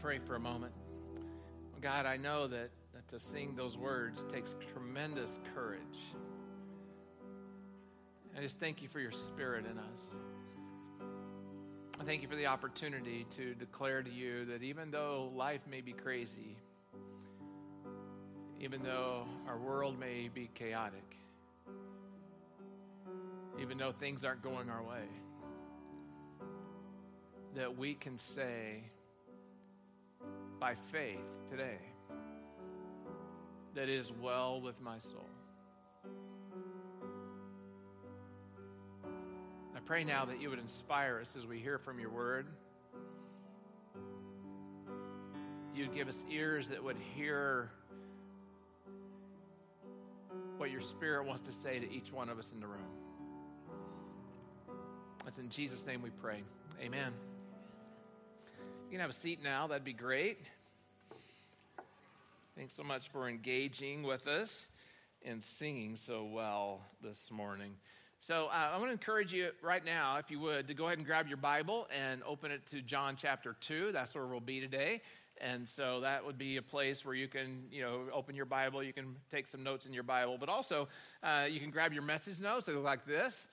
pray for a moment. God, I know that, that to sing those words takes tremendous courage. I just thank you for your spirit in us. I thank you for the opportunity to declare to you that even though life may be crazy, even though our world may be chaotic, even though things aren't going our way, that we can say by faith today that it is well with my soul. I pray now that you would inspire us as we hear from your word. You'd give us ears that would hear what your spirit wants to say to each one of us in the room. It's in Jesus' name we pray. Amen. You can have a seat now, that'd be great. Thanks so much for engaging with us and singing so well this morning. So, uh, I want to encourage you right now, if you would, to go ahead and grab your Bible and open it to John chapter 2. That's where we'll be today. And so that would be a place where you can, you know, open your Bible, you can take some notes in your Bible, but also uh, you can grab your message notes. They look like this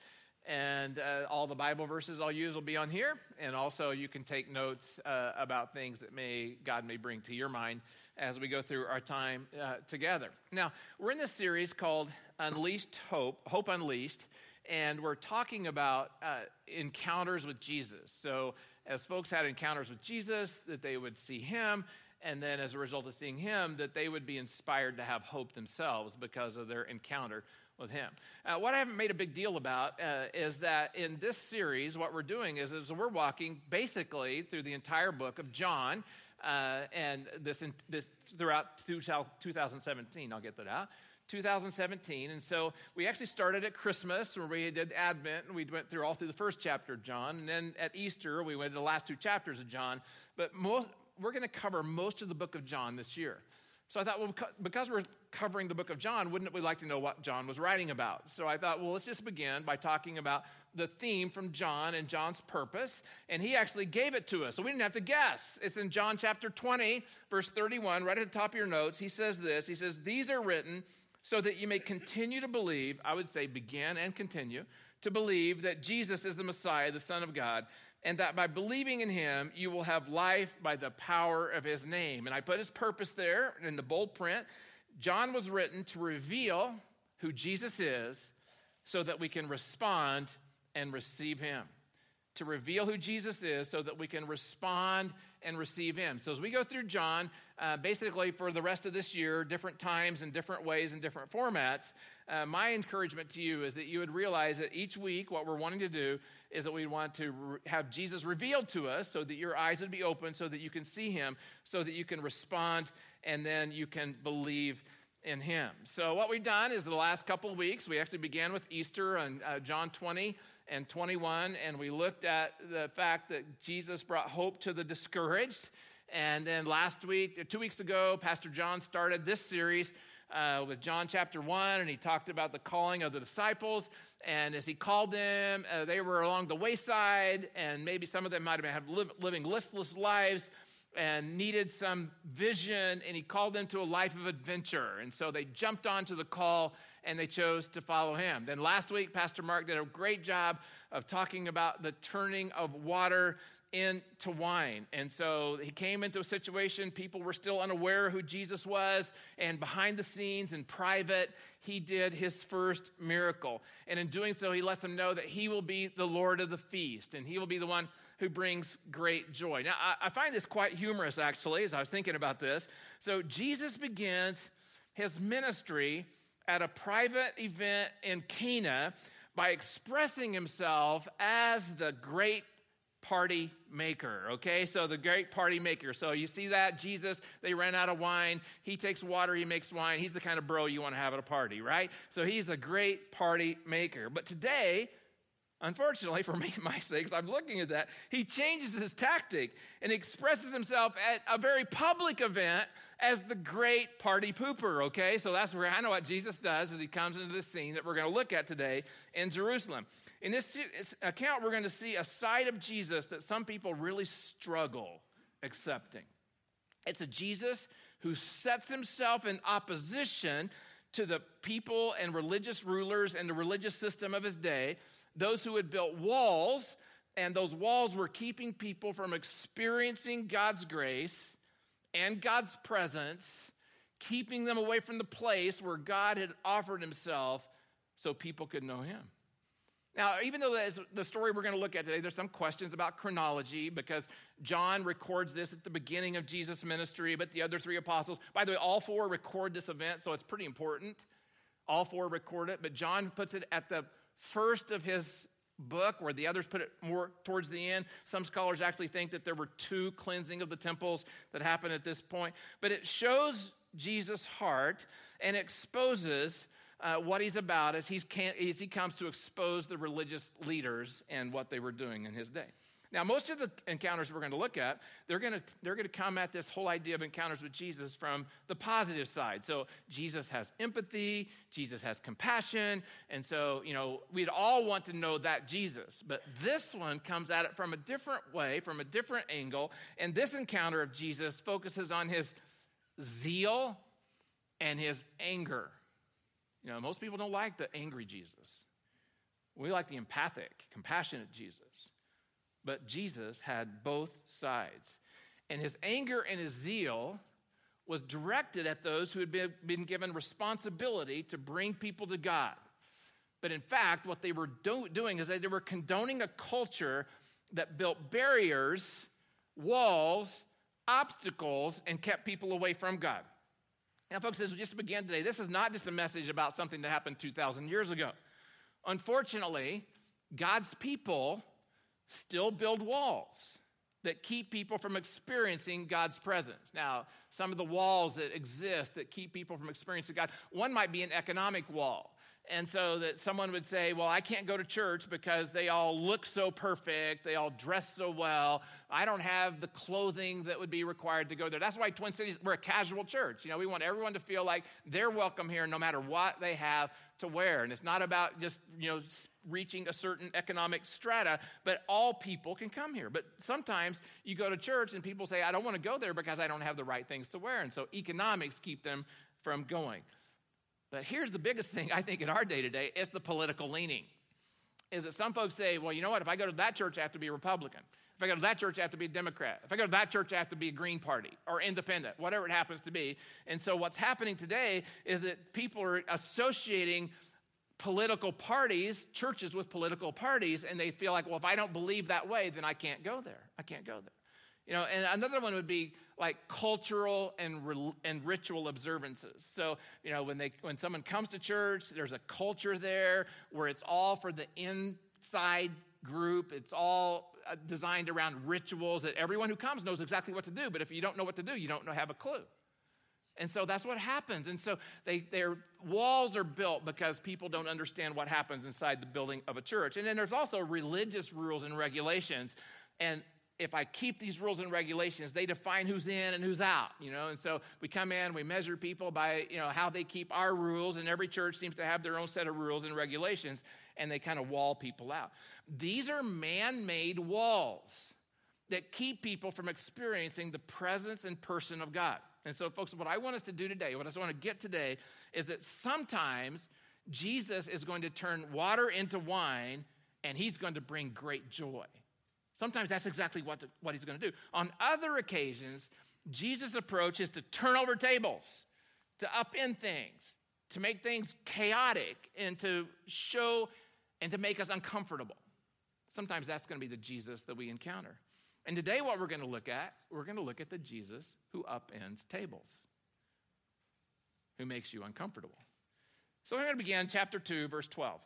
and uh, all the Bible verses I'll use will be on here. And also, you can take notes uh, about things that may God may bring to your mind as we go through our time uh, together. Now, we're in this series called Unleashed Hope, Hope Unleashed, and we're talking about uh, encounters with Jesus. So, as folks had encounters with Jesus, that they would see Him. And then, as a result of seeing him, that they would be inspired to have hope themselves because of their encounter with him. Uh, what I haven't made a big deal about uh, is that in this series, what we're doing is, is we're walking basically through the entire book of John, uh, and this, in, this throughout 2017. I'll get that out. 2017. And so we actually started at Christmas where we did Advent and we went through all through the first chapter of John. And then at Easter, we went to the last two chapters of John. But most, we're going to cover most of the book of John this year. So I thought, well, because we're covering the book of John, wouldn't we like to know what John was writing about? So I thought, well, let's just begin by talking about the theme from John and John's purpose. And he actually gave it to us, so we didn't have to guess. It's in John chapter 20, verse 31, right at the top of your notes. He says this He says, These are written so that you may continue to believe, I would say begin and continue, to believe that Jesus is the Messiah, the Son of God, and that by believing in him, you will have life by the power of his name. And I put his purpose there in the bold print. John was written to reveal who Jesus is so that we can respond and receive him. To reveal who Jesus is so that we can respond and receive him. So, as we go through John, uh, basically for the rest of this year, different times and different ways and different formats, uh, my encouragement to you is that you would realize that each week, what we're wanting to do is that we want to re- have Jesus revealed to us so that your eyes would be open, so that you can see him, so that you can respond, and then you can believe in him. So, what we've done is the last couple of weeks, we actually began with Easter on uh, John 20 and 21, and we looked at the fact that Jesus brought hope to the discouraged. And then last week, two weeks ago, Pastor John started this series uh, with John chapter 1, and he talked about the calling of the disciples. And as he called them, uh, they were along the wayside, and maybe some of them might have been living listless lives and needed some vision, and he called them to a life of adventure. And so they jumped onto the call and they chose to follow him. Then last week, Pastor Mark did a great job of talking about the turning of water into wine. And so he came into a situation, people were still unaware who Jesus was, and behind the scenes in private, he did his first miracle. And in doing so, he lets them know that he will be the Lord of the feast, and he will be the one who brings great joy. Now, I, I find this quite humorous, actually, as I was thinking about this. So Jesus begins his ministry at a private event in Cana by expressing himself as the great party maker. Okay, so the great party maker. So you see that Jesus, they ran out of wine. He takes water, he makes wine. He's the kind of bro you want to have at a party, right? So he's a great party maker. But today, unfortunately for me, my sakes, I'm looking at that. He changes his tactic and expresses himself at a very public event as the great party pooper, okay? So that's where I know what Jesus does as he comes into this scene that we're going to look at today in Jerusalem. In this account, we're going to see a side of Jesus that some people really struggle accepting. It's a Jesus who sets himself in opposition to the people and religious rulers and the religious system of his day, those who had built walls, and those walls were keeping people from experiencing God's grace and God's presence, keeping them away from the place where God had offered himself so people could know him. Now, even though the story we're going to look at today, there's some questions about chronology because John records this at the beginning of Jesus' ministry, but the other three apostles, by the way, all four record this event, so it's pretty important. All four record it, but John puts it at the first of his book, where the others put it more towards the end. Some scholars actually think that there were two cleansing of the temples that happened at this point, but it shows Jesus' heart and exposes uh, what he's about as, he's as he comes to expose the religious leaders and what they were doing in his day. Now, most of the encounters we're going to look at, they're going to, they're going to come at this whole idea of encounters with Jesus from the positive side. So, Jesus has empathy, Jesus has compassion, and so, you know, we'd all want to know that Jesus. But this one comes at it from a different way, from a different angle, and this encounter of Jesus focuses on his zeal and his anger. You know, most people don't like the angry Jesus. We like the empathic, compassionate Jesus. But Jesus had both sides. And his anger and his zeal was directed at those who had been, given responsibility to bring people to God. But in fact, what they were do- doing is that they were condoning a culture that built barriers, walls, obstacles, and kept people away from God. Now, folks, as we just began today, this is not just a message about something that happened 2,000 years ago. Unfortunately, God's people still build walls that keep people from experiencing God's presence. Now, some of the walls that exist that keep people from experiencing God, one might be an economic wall. And so that someone would say, Well, I can't go to church because they all look so perfect, they all dress so well. I don't have the clothing that would be required to go there. That's why Twin Cities, we're a casual church. You know, we want everyone to feel like they're welcome here no matter what they have to wear. And it's not about just, you know, reaching a certain economic strata, but all people can come here. But sometimes you go to church and people say, I don't want to go there because I don't have the right things to wear. And so economics keep them from going. But here's the biggest thing I think in our day to day it's the political leaning. Is that some folks say, well, you know what, if I go to that church, I have to be a Republican. If I go to that church, I have to be a Democrat. If I go to that church, I have to be a Green Party or independent, whatever it happens to be. And so what's happening today is that people are associating political parties, churches with political parties, and they feel like, well, if I don't believe that way, then I can't go there. I can't go there. You know, and another one would be like cultural and, and ritual observances. So, you know, when, they, when someone comes to church, there's a culture there where it's all for the inside group. It's all uh, designed around rituals that everyone who comes knows exactly what to do. But if you don't know what to do, you don't know, have a clue. And so that's what happens. And so they, their walls are built because people don't understand what happens inside the building of a church. And then there's also religious rules and regulations. And if I keep these rules and regulations, they define who's in and who's out, you know. And so we come in, we measure people by, you know, how they keep our rules, and every church seems to have their own set of rules and regulations, and they kind of wall people out. These are man-made walls that keep people from experiencing the presence and person of God. And so, folks, what I want us to do today, what I want to get today, is that sometimes Jesus is going to turn water into wine, and he's going to bring great joy. Sometimes that's exactly what, the, what he's going to do. On other occasions, Jesus' approach is to turn over tables, to upend things, to make things chaotic, and to show and to make us uncomfortable. Sometimes that's going to be the Jesus that we encounter. And today, what we're going to look at, we're going to look at the Jesus who upends tables, who makes you uncomfortable. So I'm going to begin chapter 2, verse 12.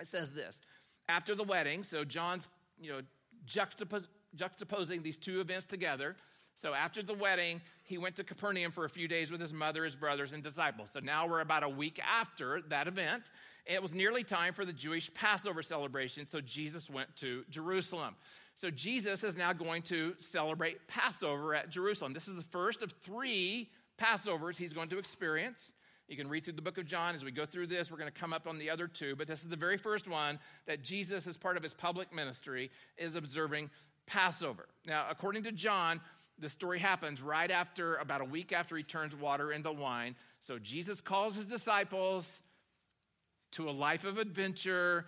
It says this After the wedding, so John's, you know, juxtapos- juxtaposing these two events together. So after the wedding, he went to Capernaum for a few days with his mother, his brothers, and disciples. So now we're about a week after that event. It was nearly time for the Jewish Passover celebration, so Jesus went to Jerusalem. So Jesus is now going to celebrate Passover at Jerusalem. This is the first of three Passovers he's going to experience. You can read through the book of John as we go through this. We're going to come up on the other two, but this is the very first one that Jesus, as part of his public ministry, is observing Passover. Now, according to John, the story happens right after, about a week after he turns water into wine. So Jesus calls his disciples to a life of adventure.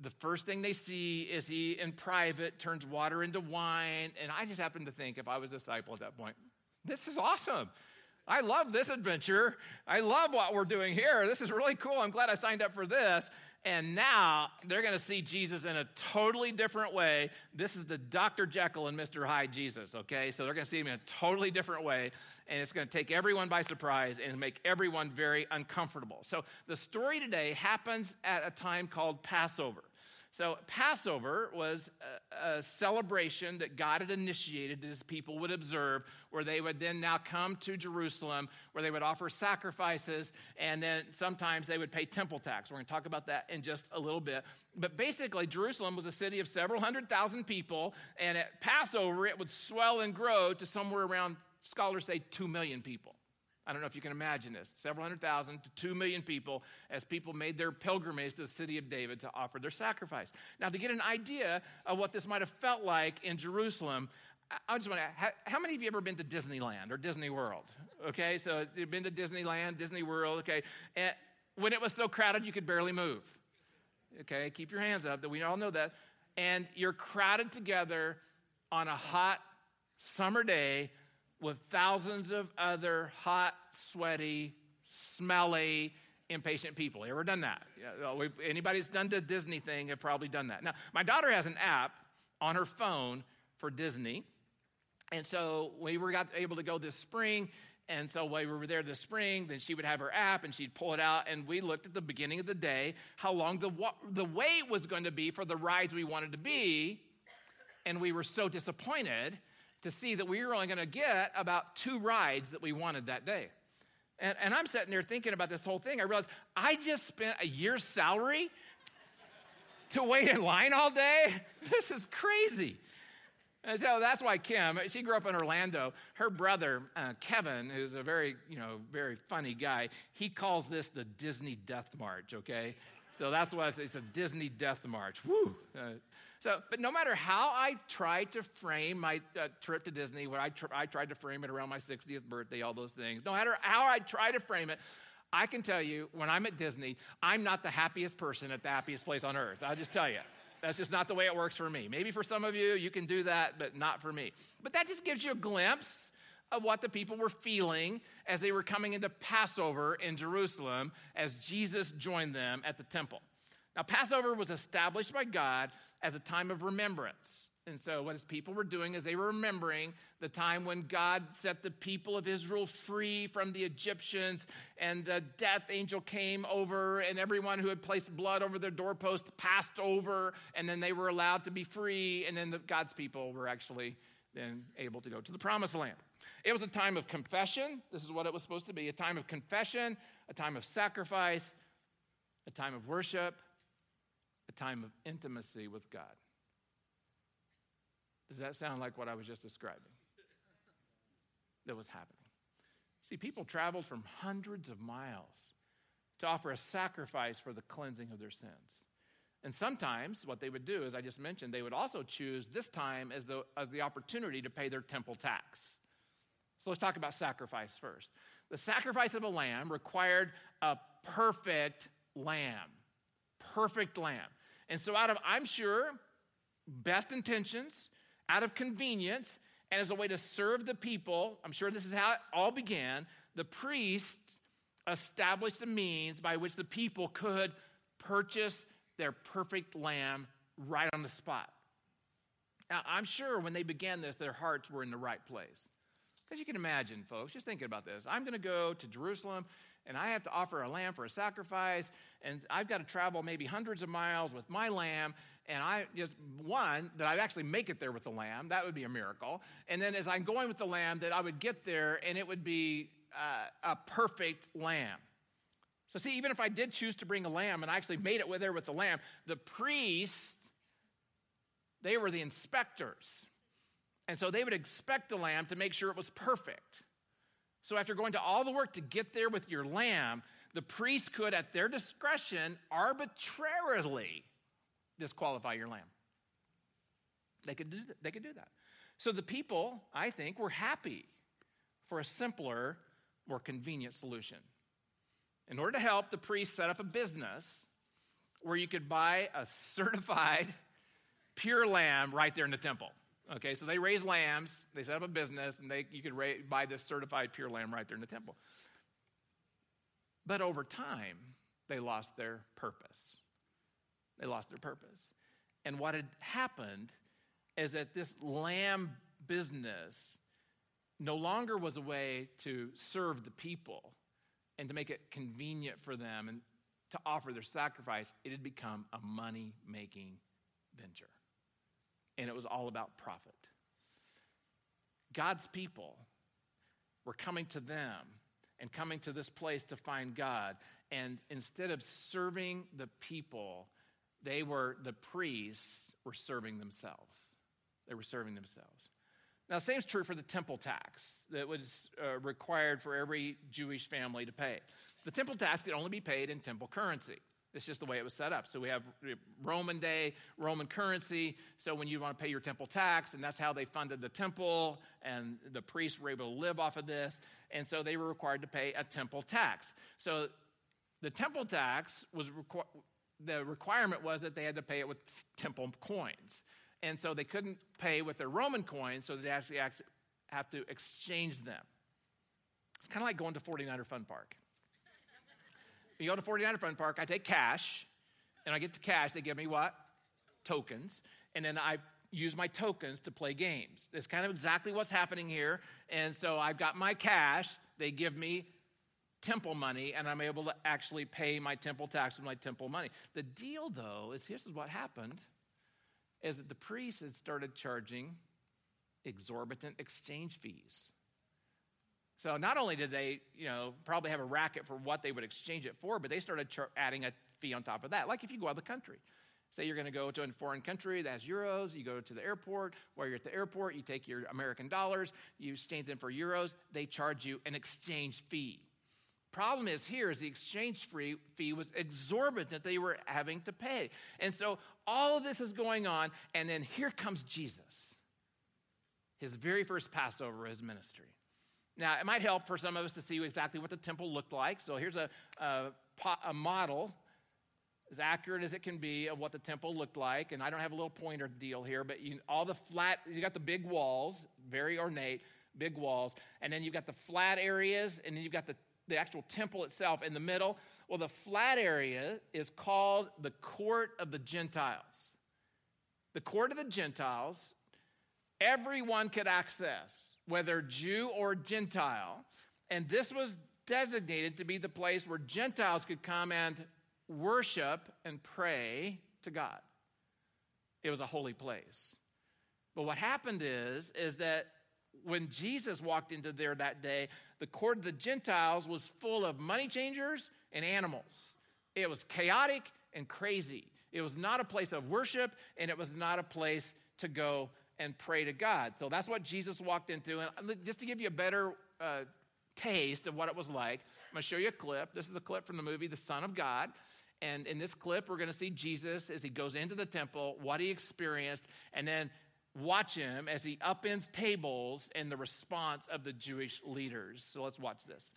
The first thing they see is he, in private, turns water into wine. And I just happen to think, if I was a disciple at that point, this is awesome. I love this adventure. I love what we're doing here. This is really cool. I'm glad I signed up for this. And now they're going to see Jesus in a totally different way. This is the Dr. Jekyll and Mr. Hyde Jesus, okay? So they're going to see him in a totally different way. And it's going to take everyone by surprise and make everyone very uncomfortable. So the story today happens at a time called Passover. So, Passover was a, a, celebration that God had initiated that his people would observe, where they would then now come to Jerusalem, where they would offer sacrifices, and then sometimes they would pay temple tax. We're going to talk about that in just a little bit. But basically, Jerusalem was a city of several hundred thousand people, and at Passover, it would swell and grow to somewhere around, scholars say, two million people. I don't know if you can imagine this several hundred thousand to two million people as people made their pilgrimage to the city of David to offer their sacrifice. Now, to get an idea of what this might have felt like in Jerusalem, I just want to how many of you ever been to Disneyland or Disney World? Okay, so you've been to Disneyland, Disney World, okay. And when it was so crowded you could barely move. Okay, keep your hands up that we all know that. And you're crowded together on a hot summer day with thousands of other hot, sweaty, smelly, impatient people. Ever done that? Anybody that's done the Disney thing have probably done that. Now, my daughter has an app on her phone for Disney. And so we were got able to go this spring. And so while we were there this spring, then she would have her app and she'd pull it out. And we looked at the beginning of the day how long the, the wait was going to be for the rides we wanted to be. And we were so disappointed to see that we were only going to get about two rides that we wanted that day. And, and I'm sitting there thinking about this whole thing. I realized I just spent a year's salary to wait in line all day. This is crazy. And so that's why Kim, she grew up in Orlando. Her brother, uh, Kevin, who's a very, you know, very funny guy, he calls this the Disney Death March, okay? So that's why it's a Disney Death March. Woo! Uh, so, but no matter how I tried to frame my uh, trip to Disney, where I, tr- I tried to frame it around my 60th birthday, all those things, no matter how I try to frame it, I can tell you when I'm at Disney, I'm not the happiest person at the happiest place on earth. I'll just tell you. That's just not the way it works for me. Maybe for some of you, you can do that, but not for me. But that just gives you a glimpse of what the people were feeling as they were coming into Passover in Jerusalem as Jesus joined them at the temple. Now, Passover was established by God as a time of remembrance. And so, what his people were doing is they were remembering the time when God set the people of Israel free from the Egyptians, and the death angel came over, and everyone who had placed blood over their doorpost passed over, and then they were allowed to be free, and then the, God's people were actually then able to go to the promised land. It was a time of confession. This is what it was supposed to be a time of confession, a time of sacrifice, a time of worship, a time of intimacy with God. Does that sound like what I was just describing? That was happening. See, people traveled from hundreds of miles to offer a sacrifice for the cleansing of their sins. And sometimes what they would do, as I just mentioned, they would also choose this time as the, as the opportunity to pay their temple tax. So let's talk about sacrifice first. The sacrifice of a lamb required a perfect lamb. Perfect lamb. And so, out of, I'm sure, best intentions, out of convenience, and as a way to serve the people, I'm sure this is how it all began, the priest established the means by which the people could purchase their perfect lamb right on the spot. Now, I'm sure when they began this, their hearts were in the right place. Because you can imagine, folks, just thinking about this. I'm going to go to Jerusalem and I have to offer a lamb for a sacrifice, and I've got to travel maybe hundreds of miles with my lamb, and I just one that I'd actually make it there with the lamb, that would be a miracle. And then as I'm going with the lamb, that I would get there and it would be uh, a perfect lamb. So see, even if I did choose to bring a lamb and I actually made it there with the lamb, the priests, they were the inspectors. And so they would expect the lamb to make sure it was perfect. So, after going to all the work to get there with your lamb, the priest could, at their discretion, arbitrarily disqualify your lamb. They could do that. They could do that. So the people, I think, were happy for a simpler, more convenient solution. In order to help, the priest set up a business where you could buy a certified pure lamb right there in the temple. Okay, so they raise lambs, they set up a business, and they, you could ra- buy this certified pure lamb right there in the temple. But over time, they lost their purpose. They lost their purpose. And what had happened is that this lamb business no longer was a way to serve the people and to make it convenient for them and to offer their sacrifice. It had become a money making venture. And it was all about profit. God's people were coming to them and coming to this place to find God. And instead of serving the people, they were, the priests were serving themselves. They were serving themselves. Now, same is true for the temple tax that was uh, required for every Jewish family to pay. The temple tax could only be paid in temple currency. It's just the way it was set up. So we have Roman day, Roman currency. So when you want to pay your temple tax, and that's how they funded the temple, and the priests were able to live off of this. And so they were required to pay a temple tax. So the temple tax was requ- the requirement was that they had to pay it with temple coins. And so they couldn't pay with their Roman coins, so they actually, have to exchange them. It's kind of like going to 49er Fun Park. You go to 49er Fun Park, I take cash, and I get the cash. They give me what? Tokens. And then I use my tokens to play games. That's kind of exactly what's happening here. And so I've got my cash. They give me temple money, and I'm able to actually pay my temple tax with my temple money. The deal, though, is here's what happened is that the priests had started charging exorbitant exchange fees. So not only did they, you know, probably have a racket for what they would exchange it for, but they started adding a fee on top of that. Like if you go out of the country, say you're going to go to a foreign country that has euros, you go to the airport. While you're at the airport, you take your American dollars, you exchange them for euros. They charge you an exchange fee. Problem is here is the exchange fee was exorbitant that they were having to pay. And so all of this is going on, and then here comes Jesus. His very first Passover, his ministry. Now, it might help for some of us to see exactly what the temple looked like. So here's a, a, a model, as accurate as it can be, of what the temple looked like. And I don't have a little pointer deal here, but you, all the flat, you got the big walls, very ornate, big walls. And then you've got the flat areas, and then you've got the the actual temple itself in the middle. Well, the flat area is called the court of the Gentiles. The court of the Gentiles, everyone could access, whether Jew or Gentile. And this was designated to be the place where Gentiles could come and worship and pray to God. It was a holy place. But what happened is, is that when Jesus walked into there that day, the court of the Gentiles was full of money changers and animals. It was chaotic and crazy. It was not a place of worship, and it was not a place to go and pray to God. So that's what Jesus walked into. And just to give you a better uh, taste of what it was like, I'm going to show you a clip. This is a clip from the movie The Son of God. And in this clip, we're going to see Jesus as he goes into the temple, what he experienced, and then watch him as he upends tables and the response of the Jewish leaders. So let's watch this.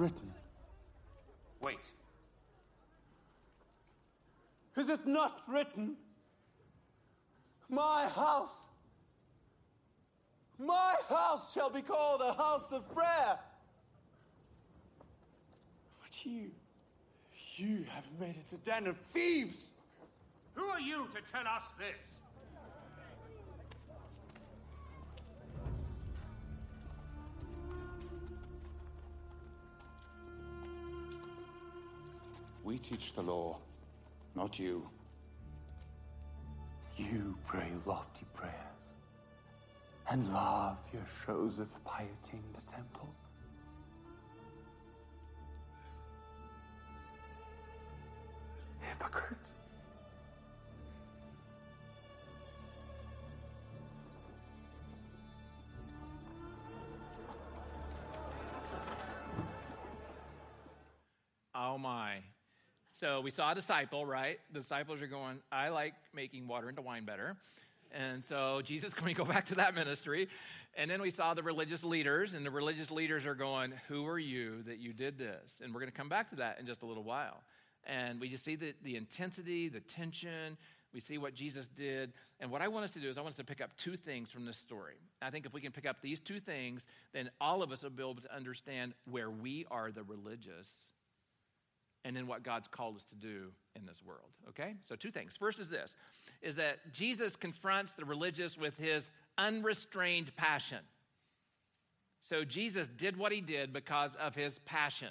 Written? Wait. Is it not written? My house. My house shall be called a house of prayer. But you, you have made it a den of thieves. Who are you to tell us this? We teach the law, not you. You pray lofty prayers and love your shows of piety in the temple. Hypocrites. Oh my. So we saw a disciple, right? The disciples are going, I like making water into wine better. And so Jesus, can we go back to that ministry? And then we saw the religious leaders, and the religious leaders are going, Who are you that you did this? And we're going to come back to that in just a little while. And we just see the, the intensity, the tension. We see what Jesus did. And what I want us to do is, I want us to pick up two things from this story. I think if we can pick up these two things, then all of us will be able to understand where we are the religious and then what God's called us to do in this world. Okay? So two things. First is this is that Jesus confronts the religious with his unrestrained passion. So Jesus did what he did because of his passion,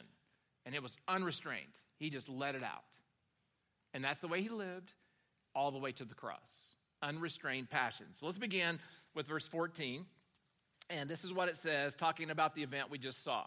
and it was unrestrained. He just let it out. And that's the way he lived all the way to the cross. Unrestrained passion. So let's begin with verse 14. And this is what it says, talking about the event we just saw.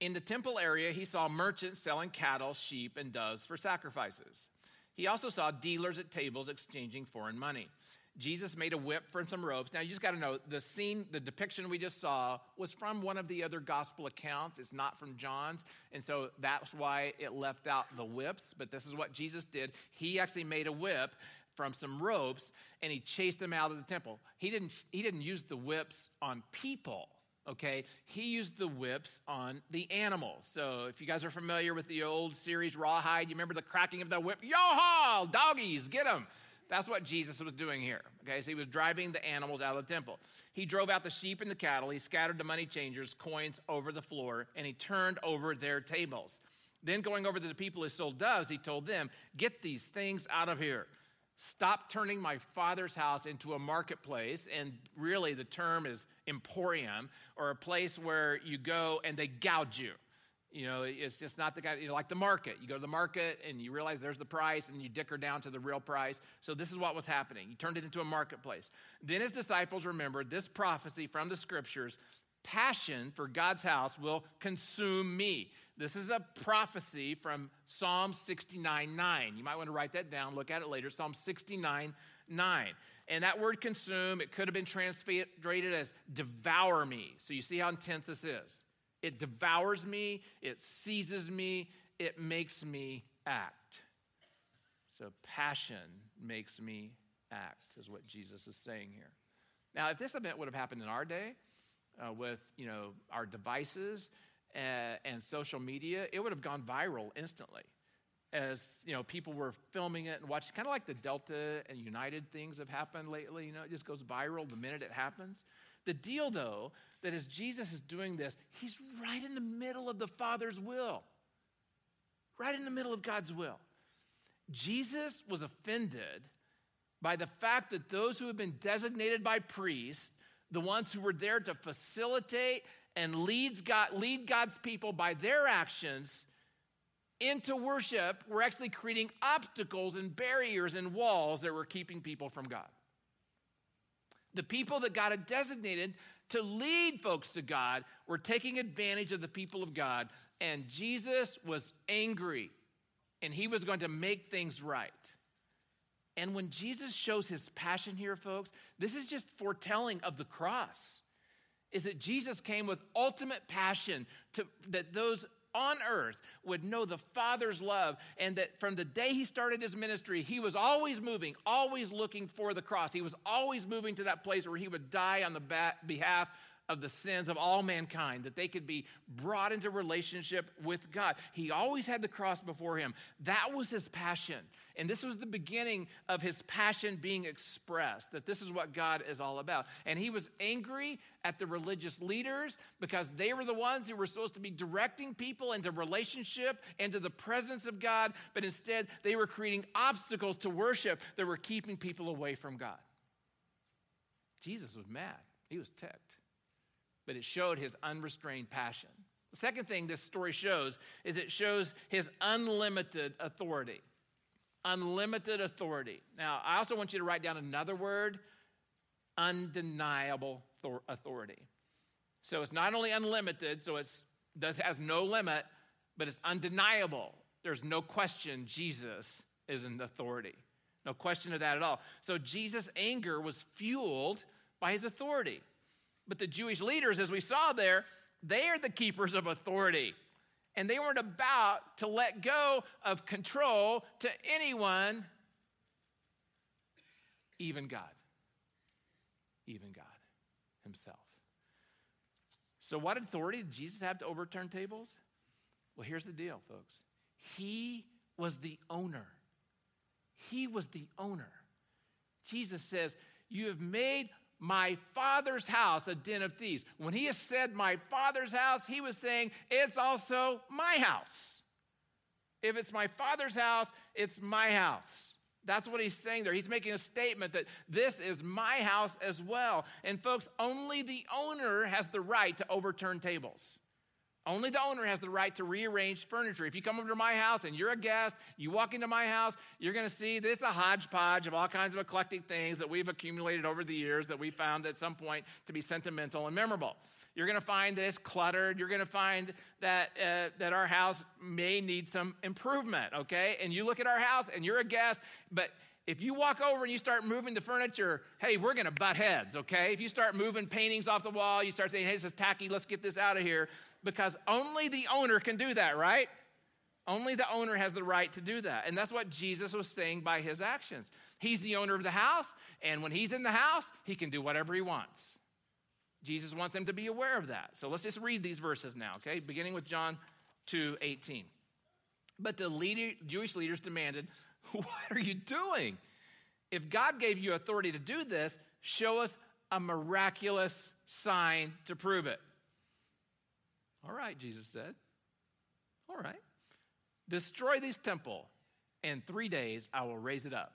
In the temple area, he saw merchants selling cattle, sheep, and doves for sacrifices. He also saw dealers at tables exchanging foreign money. Jesus made a whip from some ropes. Now, you just got to know the scene, the depiction we just saw was from one of the other gospel accounts. It's not from John's. And so that's why it left out the whips. But this is what Jesus did. He actually made a whip from some ropes and he chased them out of the temple. He didn't, he didn't use the whips on people okay? He used the whips on the animals. So if you guys are familiar with the old series Rawhide, you remember the cracking of the whip? Yo-haul, doggies, get them. That's what Jesus was doing here. Okay, so he was driving the animals out of the temple. He drove out the sheep and the cattle. He scattered the money changers' coins over the floor, and he turned over their tables. Then, going over to the people who sold doves, he told them, Get these things out of here. Stop turning my father's house into a marketplace. And really, the term is emporium, or a place where you go and they gouge you. You know, it's just not the guy, you know, like the market. You go to the market and you realize there's the price and you dicker down to the real price. So this is what was happening. He turned it into a marketplace. Then his disciples remembered this prophecy from the scriptures passion for God's house will consume me. This is a prophecy from Psalm 69 9. You might want to write that down, look at it later. Psalm 69 9. And that word consume, it could have been translated as devour me. So you see how intense this is. It devours me, it seizes me, it makes me act. So passion makes me act, is what Jesus is saying here. Now, if this event would have happened in our day, uh, with you know our devices and, and social media, it would have gone viral instantly. As you know people were filming it and watching kind of like the delta and united things have happened lately you know it just goes viral the minute it happens. The deal though that as jesus is doing this he's right in the middle of the father's will. Right in the middle of god's will. Jesus was offended by the fact that those who have been designated by priests the ones who were there to facilitate and leads God, lead God's people by their actions into worship we're actually creating obstacles and barriers and walls that were keeping people from God. The people that God had designated to lead folks to God were taking advantage of the people of God, and Jesus was angry and he was going to make things right. And when Jesus shows his passion here, folks, this is just foretelling of the cross. Is that Jesus came with ultimate passion to that those on earth would know the Father's love, and that from the day he started his ministry, he was always moving, always looking for the cross. He was always moving to that place where he would die on the behalf of the sins of all mankind, that they could be brought into relationship with God. He always had the cross before him. That was his passion. And this was the beginning of his passion being expressed, that this is what God is all about. And he was angry at the religious leaders because they were the ones who were supposed to be directing people into relationship, into the presence of God, but instead they were creating obstacles to worship that were keeping people away from God. Jesus was mad, he was ticked but it showed his unrestrained passion. The second thing this story shows is it shows his unlimited authority. Unlimited authority. Now, I also want you to write down another word undeniable authority. So it's not only unlimited, so it has no limit, but it's undeniable. There's no question Jesus is an authority. No question of that at all. So Jesus' anger was fueled by his authority. But the Jewish leaders, as we saw there, they are the keepers of authority. And they weren't about to let go of control to anyone, even God. Even God Himself. So, what authority did Jesus have to overturn tables? Well, here's the deal, folks. He was the owner. He was the owner. Jesus says, You have made my father's house a den of thieves. When he has said my father's house, he was saying it's also my house. If it's my father's house, it's my house. That's what he's saying there. He's making a statement that this is my house as well. And folks, only the owner has the right to overturn tables. Only the owner has the right to rearrange furniture. If you come over to my house and you're a guest, you walk into my house, you're going to see this a hodgepodge of all kinds of eclectic things that we've accumulated over the years that we found at some point to be sentimental and memorable. You're going to find this cluttered. You're going to find that uh, that our house may need some improvement. Okay, and you look at our house and you're a guest, but if you walk over and you start moving the furniture, hey, we're going to butt heads, okay? If you start moving paintings off the wall, you start saying, hey, this is tacky, let's get this out of here, because only the owner can do that, right? Only the owner has the right to do that. And that's what Jesus was saying by his actions. He's the owner of the house, and when he's in the house, he can do whatever he wants. Jesus wants them to be aware of that. So let's just read these verses now, okay? Beginning with John 2 18. But the Jewish leaders demanded, What are you doing? If God gave you authority to do this, show us a miraculous sign to prove it. All right, Jesus said. All right. Destroy this temple. In three days, I will raise it up.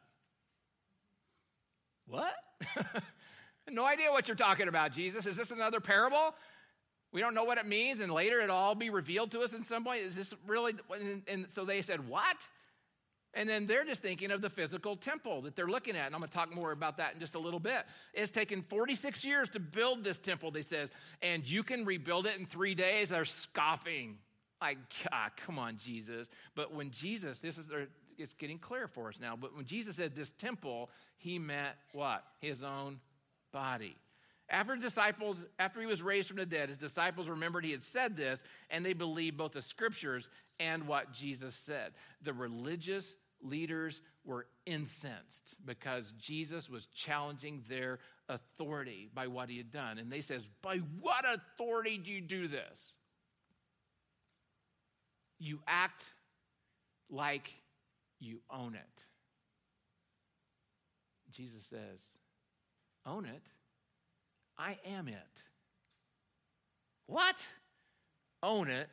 What? no idea what you're talking about, Jesus. Is this another parable? We don't know what it means, and later it'll all be revealed to us in some way. Is this really? And so they said, What? And then they're just thinking of the physical temple that they're looking at. And I'm going to talk more about that in just a little bit. It's taken 46 years to build this temple, they says, and you can rebuild it in three days. They're scoffing. Like, God, come on, Jesus. But when Jesus, this is it's getting clear for us now, but when Jesus said this temple, he meant what? His own body. After disciples, after he was raised from the dead, his disciples remembered he had said this, and they believed both the scriptures and what Jesus said. The religious leaders were incensed because Jesus was challenging their authority by what he had done. And they says, "By what authority do you do this?" You act like you own it. Jesus says, "Own it? I am it." What? Own it?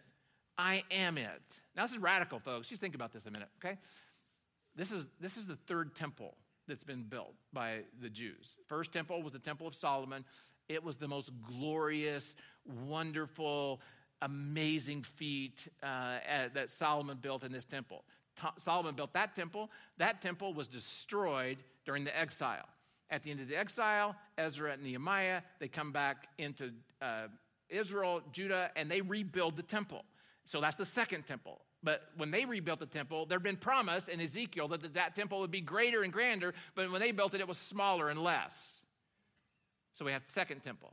I am it. Now, this is radical, folks. Just think about this a minute, okay? This is, this is the third temple that's been built by the Jews. First temple was the Temple of Solomon. It was the most glorious, wonderful, amazing feat uh, that Solomon built in this temple. Solomon built that temple. That temple was destroyed during the exile. At the end of the exile, Ezra and Nehemiah, they come back into uh, Israel, Judah, and they rebuild the temple. So that's the second temple. But when they rebuilt the temple, there'd been promise in Ezekiel that that temple would be greater and grander, but when they built it, it was smaller and less. So we have the second temple.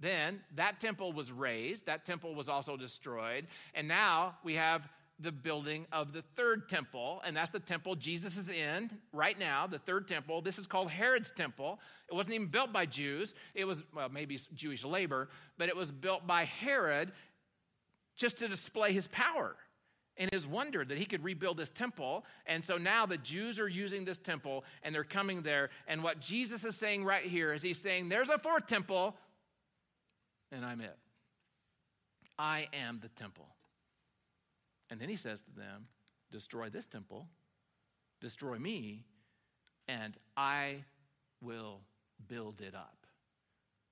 Then that temple was raised, that temple was also destroyed, and now we have the building of the third temple, and that's the temple Jesus is in right now, the third temple. This is called Herod's temple. It wasn't even built by Jews, it was, well, maybe Jewish labor, but it was built by Herod just to display his power and his wonder that he could rebuild this temple. And so now the Jews are using this temple and they're coming there. And what Jesus is saying right here is he's saying, There's a fourth temple, and I'm it. I am the temple. And then he says to them, Destroy this temple, destroy me, and I will build it up.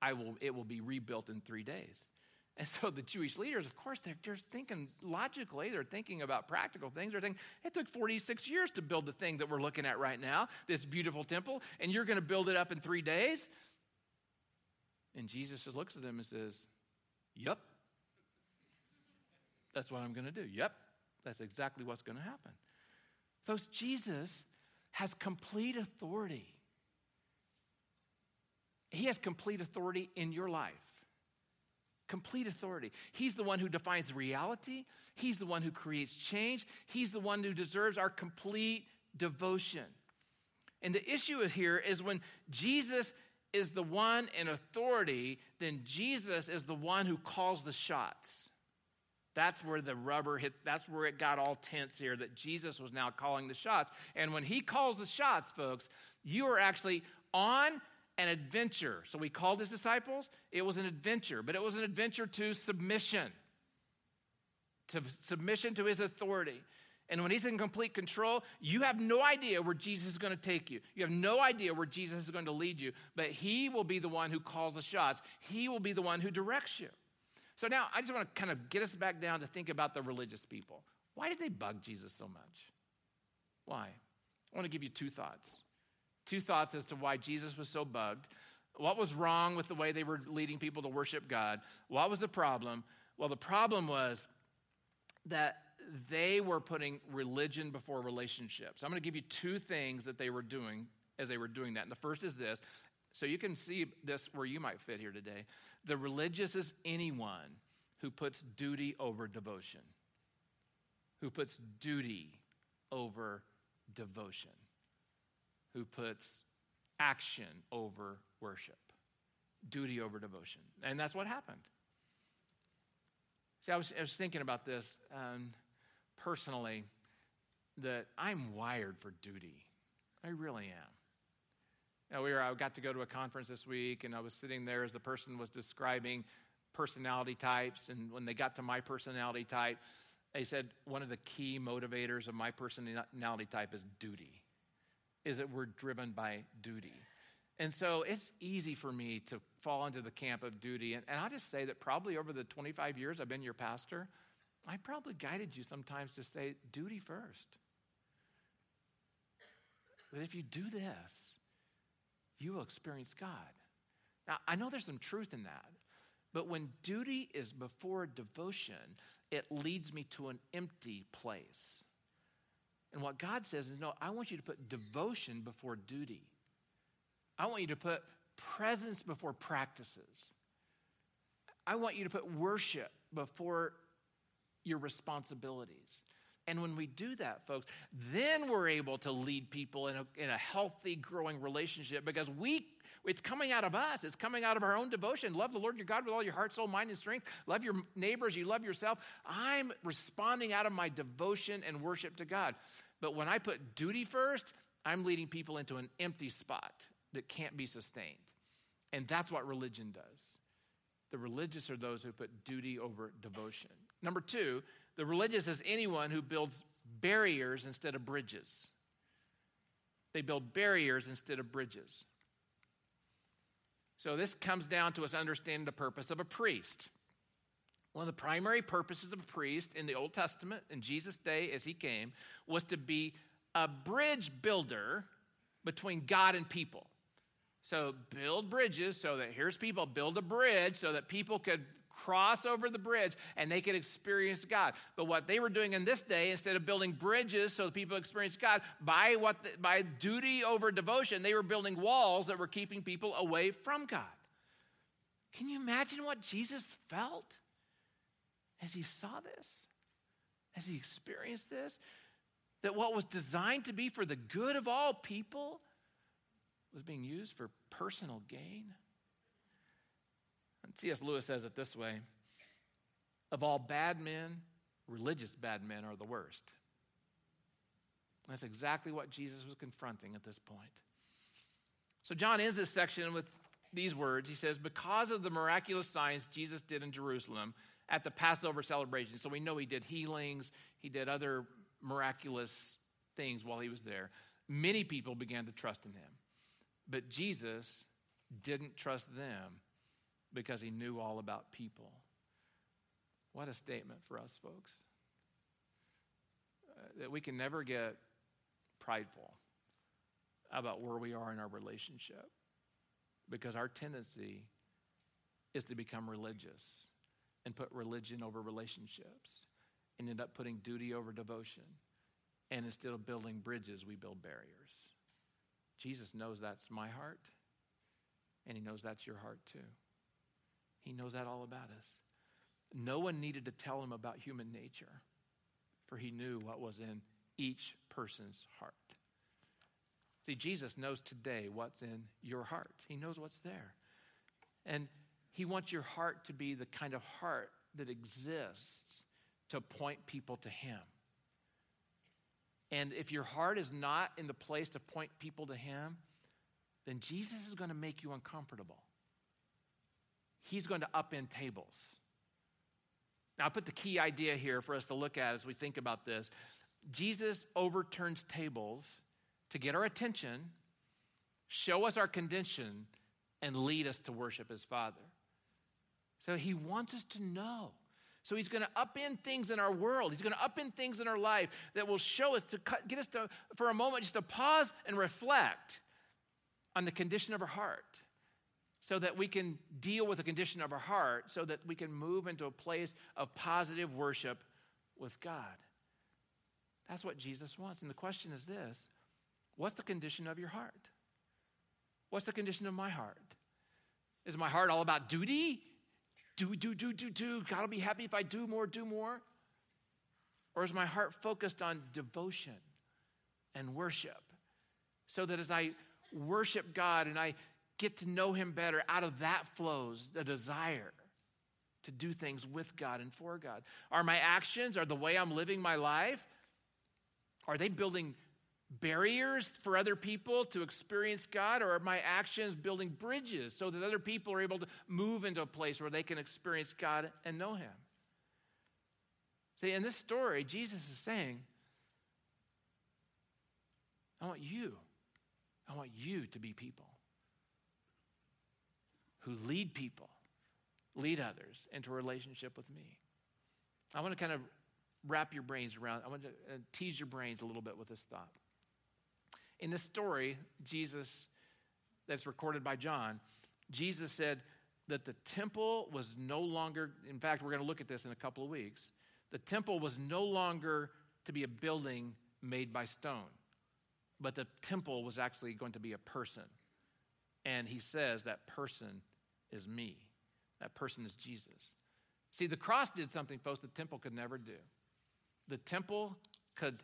I will, it will be rebuilt in three days. And so the Jewish leaders, of course, they're just thinking logically, they're thinking about practical things. They're thinking, it took 46 years to build the thing that we're looking at right now, this beautiful temple, and you're going to build it up in three days? And Jesus just looks at them and says, Yep. That's what I'm going to do. Yep. That's exactly what's going to happen. Folks, Jesus has complete authority. He has complete authority in your life. Complete authority. He's the one who defines reality. He's the one who creates change. He's the one who deserves our complete devotion. And the issue here is when Jesus is the one in authority, then Jesus is the one who calls the shots. That's where the rubber hit, that's where it got all tense here, that Jesus was now calling the shots. And when he calls the shots, folks, you are actually on an adventure. So he called his disciples, it was an adventure, but it was an adventure to submission, to submission to his authority. And when he's in complete control, you have no idea where Jesus is going to take you. You have no idea where Jesus is going to lead you, but he will be the one who calls the shots. He will be the one who directs you. So now I just want to kind of get us back down to think about the religious people. Why did they bug Jesus so much? Why? I want to give you two thoughts. Two thoughts as to why Jesus was so bugged. What was wrong with the way they were leading people to worship God? What was the problem? Well, the problem was that they were putting religion before relationships. I'm going to give you two things that they were doing as they were doing that. And the first is this so you can see this where you might fit here today. The religious is anyone who puts duty over devotion, who puts duty over devotion who puts action over worship, duty over devotion. And that's what happened. See, I was, I was thinking about this um, personally that I'm wired for duty. I really am. Now, we were, I got to go to a conference this week, and I was sitting there as the person was describing personality types. And when they got to my personality type, they said one of the key motivators of my personality type is duty is that we're driven by duty. And so it's easy for me to fall into the camp of duty. And, and I'll just say that probably over the 25 years I've been your pastor, I probably guided you sometimes to say, duty first. But if you do this, you will experience God. Now, I know there's some truth in that, but when duty is before devotion, it leads me to an empty place. And what God says is, no, I want you to put devotion before duty. I want you to put presence before practices. I want you to put worship before your responsibilities. And when we do that, folks, then we're able to lead people in a, in a healthy, growing relationship because we it's coming out of us. It's coming out of our own devotion. Love the Lord your God with all your heart, soul, mind, and strength. Love your neighbors. You love yourself. I'm responding out of my devotion and worship to God. But when I put duty first, I'm leading people into an empty spot that can't be sustained. And that's what religion does. The religious are those who put duty over devotion. Number two, the religious is anyone who builds barriers instead of bridges. They build barriers instead of bridges. So this comes down to us understanding the purpose of a priest. One of the primary purposes of a priest in the Old Testament, in Jesus' day as he came, was to be a bridge builder between God and people. So build bridges so that here's people, build a bridge so that people could cross over the bridge and they could experience God. But what they were doing in this day, instead of building bridges so people experience God, by what the, by duty over devotion, they were building walls that were keeping people away from God. Can you imagine what Jesus felt as he saw this? As he experienced this? That what was designed to be for the good of all people was being used for personal gain? C.S. Lewis says it this way Of all bad men, religious bad men are the worst. That's exactly what Jesus was confronting at this point. So John ends this section with these words. He says, Because of the miraculous signs Jesus did in Jerusalem at the Passover celebration, so we know he did healings, he did other miraculous things while he was there, many people began to trust in him. But Jesus didn't trust them because he knew all about people. What a statement for us, folks. Uh, that we can never get prideful about where we are in our relationship because our tendency is to become religious and put religion over relationships and end up putting duty over devotion. And instead of building bridges, we build barriers. Jesus knows that's my heart, and He knows that's your heart too. He knows that all about us. No one needed to tell Him about human nature, for He knew what was in each person's heart. See, Jesus knows today what's in your heart, He knows what's there. And He wants your heart to be the kind of heart that exists to point people to Him. And if your heart is not in the place to point people to Him, then Jesus is going to make you uncomfortable. He's going to upend tables. Now, I put the key idea here for us to look at as we think about this. Jesus overturns tables to get our attention, show us our condition, and lead us to worship his Father. So he wants us to know. So he's going to upend things in our world. He's going to upend things in our life that will show us to get us to, for a moment, just to pause and reflect on the condition of our heart so that we can deal with the condition of our heart so that we can move into a place of positive worship with God. That's what Jesus wants. And the question is this What's the condition of your heart? What's the condition of my heart? Is my heart all about duty? Do, do, do, do, do. God will be happy if I do more, do more. Or is my heart focused on devotion and worship? So that as I worship God and I get to know Him better, out of that flows the desire to do things with God and for God. Are my actions, are the way I'm living my life, are they building barriers for other people to experience God, or are my actions building bridges so that other people are able to move into a place where they can experience God and know Him? See, in this story, Jesus is saying, I want you, I want you to be people who lead people, lead others into a relationship with me. I want to kind of wrap your brains around, I want to uh, tease your brains a little bit with this thought. In this story, Jesus, that's recorded by John, Jesus said that the temple was no longer, in fact, we're going to look at this in a couple of weeks. The temple was no longer to be a building made by stone, but the temple was actually going to be a person. And he says that person is me. That person is Jesus. See, the cross did something, folks, the temple could never do. The temple could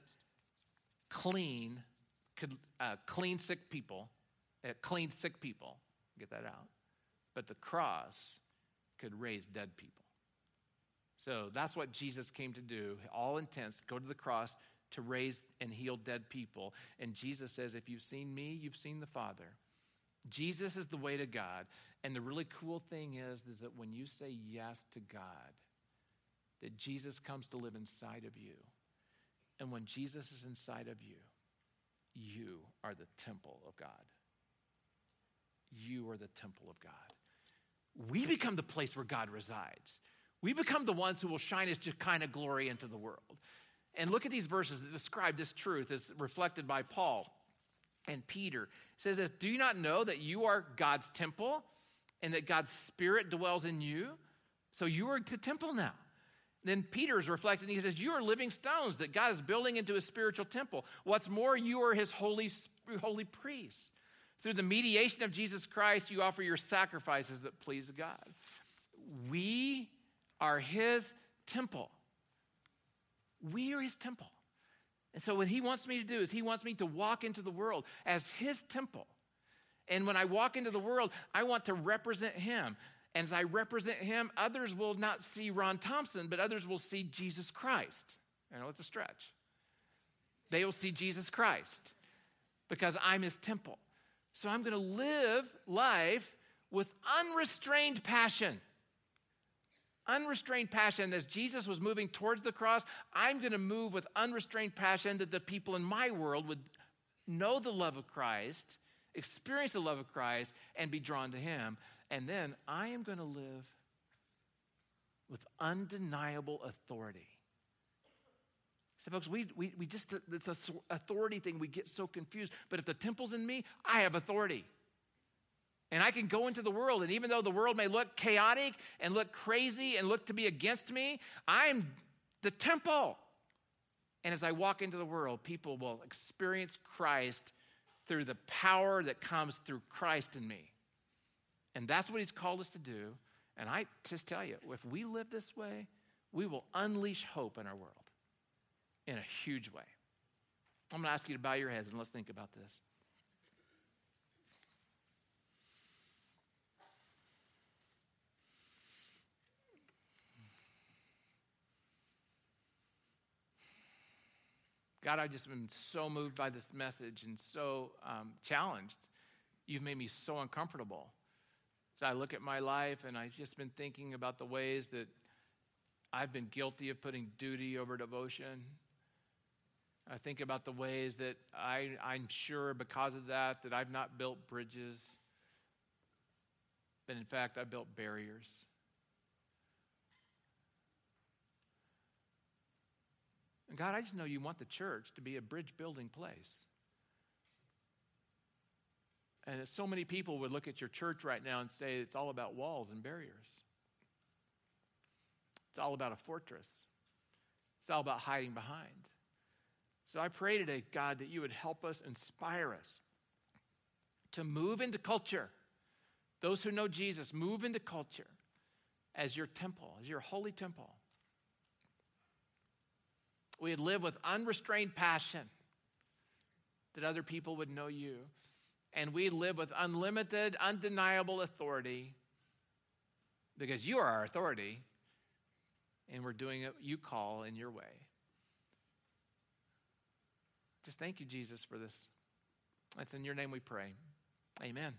clean could uh, clean sick people, uh, clean sick people, get that out. But the cross could raise dead people. So that's what Jesus came to do. All intents, go to the cross to raise and heal dead people. And Jesus says, if you've seen me, you've seen the Father. Jesus is the way to God. And the really cool thing is, is that when you say yes to God, that Jesus comes to live inside of you. And when Jesus is inside of you, you are the temple of God. You are the temple of God. We become the place where God resides. We become the ones who will shine his kind of glory into the world. And look at these verses that describe this truth as reflected by Paul and Peter. It says this Do you not know that you are God's temple and that God's Spirit dwells in you? So you are the temple now. Then Peter is reflecting. He says, You are living stones that God is building into a spiritual temple. What's more, you are his holy, holy priests. Through the mediation of Jesus Christ, you offer your sacrifices that please God. We are his temple. We are his temple. And so, what he wants me to do is he wants me to walk into the world as his temple. And when I walk into the world, I want to represent him. And as I represent him, others will not see Ron Thompson, but others will see Jesus Christ. I know it's a stretch. They will see Jesus Christ because I'm his temple. So I'm going to live life with unrestrained passion. Unrestrained passion. As Jesus was moving towards the cross, I'm going to move with unrestrained passion that the people in my world would know the love of Christ, experience the love of Christ, and be drawn to him. And then I am going to live with undeniable authority. So, folks, we, we, we just, it's an authority thing. We get so confused. But if the temple's in me, I have authority. And I can go into the world, and even though the world may look chaotic and look crazy and look to be against me, I'm the temple. And as I walk into the world, people will experience Christ through the power that comes through Christ in me. And that's what he's called us to do. And I just tell you, if we live this way, we will unleash hope in our world in a huge way. I'm going to ask you to bow your heads and let's think about this. God, I've just been so moved by this message and so um, challenged. You've made me so uncomfortable. So I look at my life and I've just been thinking about the ways that I've been guilty of putting duty over devotion. I think about the ways that I, I'm sure because of that, that I've not built bridges, but in fact, I built barriers. And God, I just know you want the church to be a bridge building place. And so many people would look at your church right now and say it's all about walls and barriers. It's all about a fortress. It's all about hiding behind. So I pray today, God, that you would help us, inspire us to move into culture. Those who know Jesus, move into culture as your temple, as your holy temple. We would live with unrestrained passion that other people would know you. And we live with unlimited, undeniable authority because you are our authority and we're doing what you call in your way. Just thank you, Jesus, for this. It's in your name we pray. Amen.